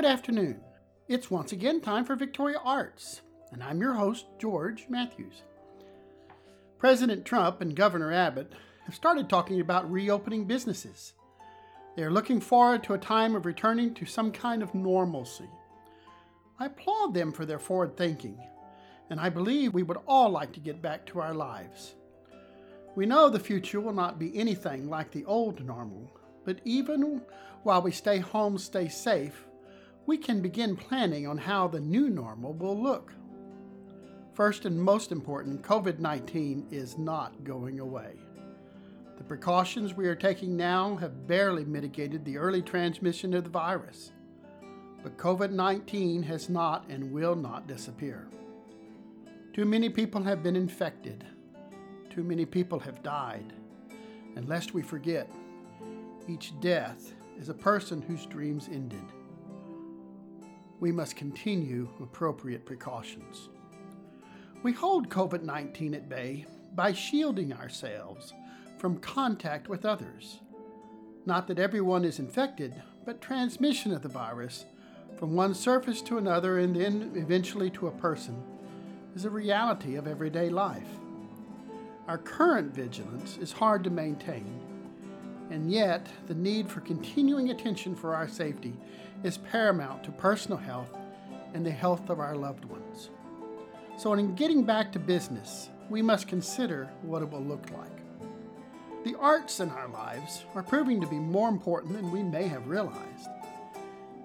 good afternoon. It's once again time for Victoria Arts, and I'm your host, George Matthews. President Trump and Governor Abbott have started talking about reopening businesses. They are looking forward to a time of returning to some kind of normalcy. I applaud them for their forward thinking, and I believe we would all like to get back to our lives. We know the future will not be anything like the old normal, but even while we stay home, stay safe, we can begin planning on how the new normal will look. First and most important, COVID 19 is not going away. The precautions we are taking now have barely mitigated the early transmission of the virus. But COVID 19 has not and will not disappear. Too many people have been infected. Too many people have died. And lest we forget, each death is a person whose dreams ended. We must continue appropriate precautions. We hold COVID 19 at bay by shielding ourselves from contact with others. Not that everyone is infected, but transmission of the virus from one surface to another and then eventually to a person is a reality of everyday life. Our current vigilance is hard to maintain, and yet the need for continuing attention for our safety is paramount to personal health and the health of our loved ones. So, in getting back to business, we must consider what it will look like. The arts in our lives are proving to be more important than we may have realized.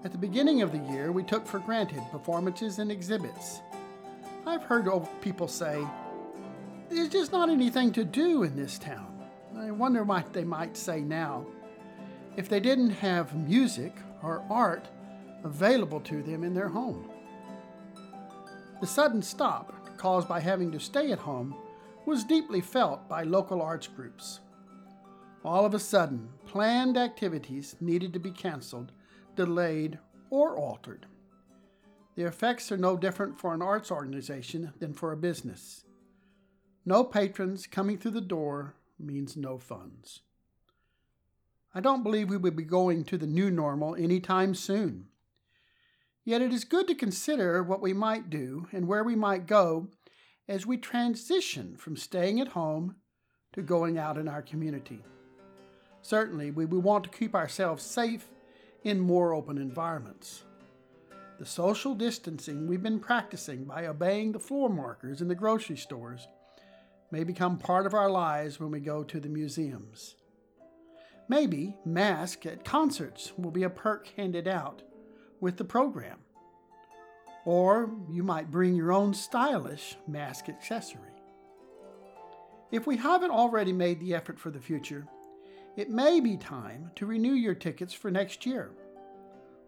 At the beginning of the year, we took for granted performances and exhibits. I've heard people say, There's just not anything to do in this town. I wonder what they might say now if they didn't have music or art available to them in their home. The sudden stop caused by having to stay at home was deeply felt by local arts groups. All of a sudden, planned activities needed to be canceled delayed, or altered. The effects are no different for an arts organization than for a business. No patrons coming through the door means no funds. I don't believe we will be going to the new normal anytime soon. Yet it is good to consider what we might do and where we might go as we transition from staying at home to going out in our community. Certainly, we, we want to keep ourselves safe in more open environments. The social distancing we've been practicing by obeying the floor markers in the grocery stores may become part of our lives when we go to the museums. Maybe mask at concerts will be a perk handed out with the program. Or you might bring your own stylish mask accessory. If we haven't already made the effort for the future, it may be time to renew your tickets for next year.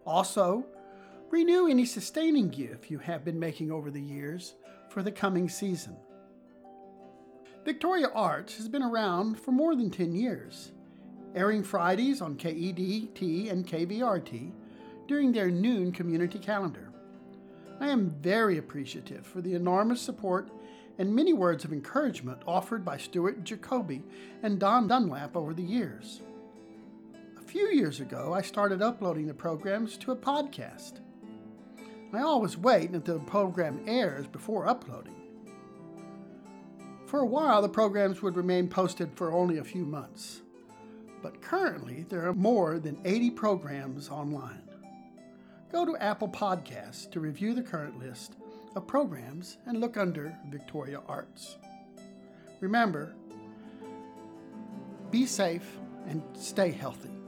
Also, renew any sustaining gift you have been making over the years for the coming season. Victoria Arts has been around for more than 10 years, airing Fridays on KEDT and KVRT during their noon community calendar. I am very appreciative for the enormous support and many words of encouragement offered by Stuart Jacoby and Don Dunlap over the years. A few years ago, I started uploading the programs to a podcast. I always wait until the program airs before uploading. For a while, the programs would remain posted for only a few months. But currently, there are more than 80 programs online. Go to Apple Podcasts to review the current list of programs and look under Victoria Arts. Remember, be safe and stay healthy.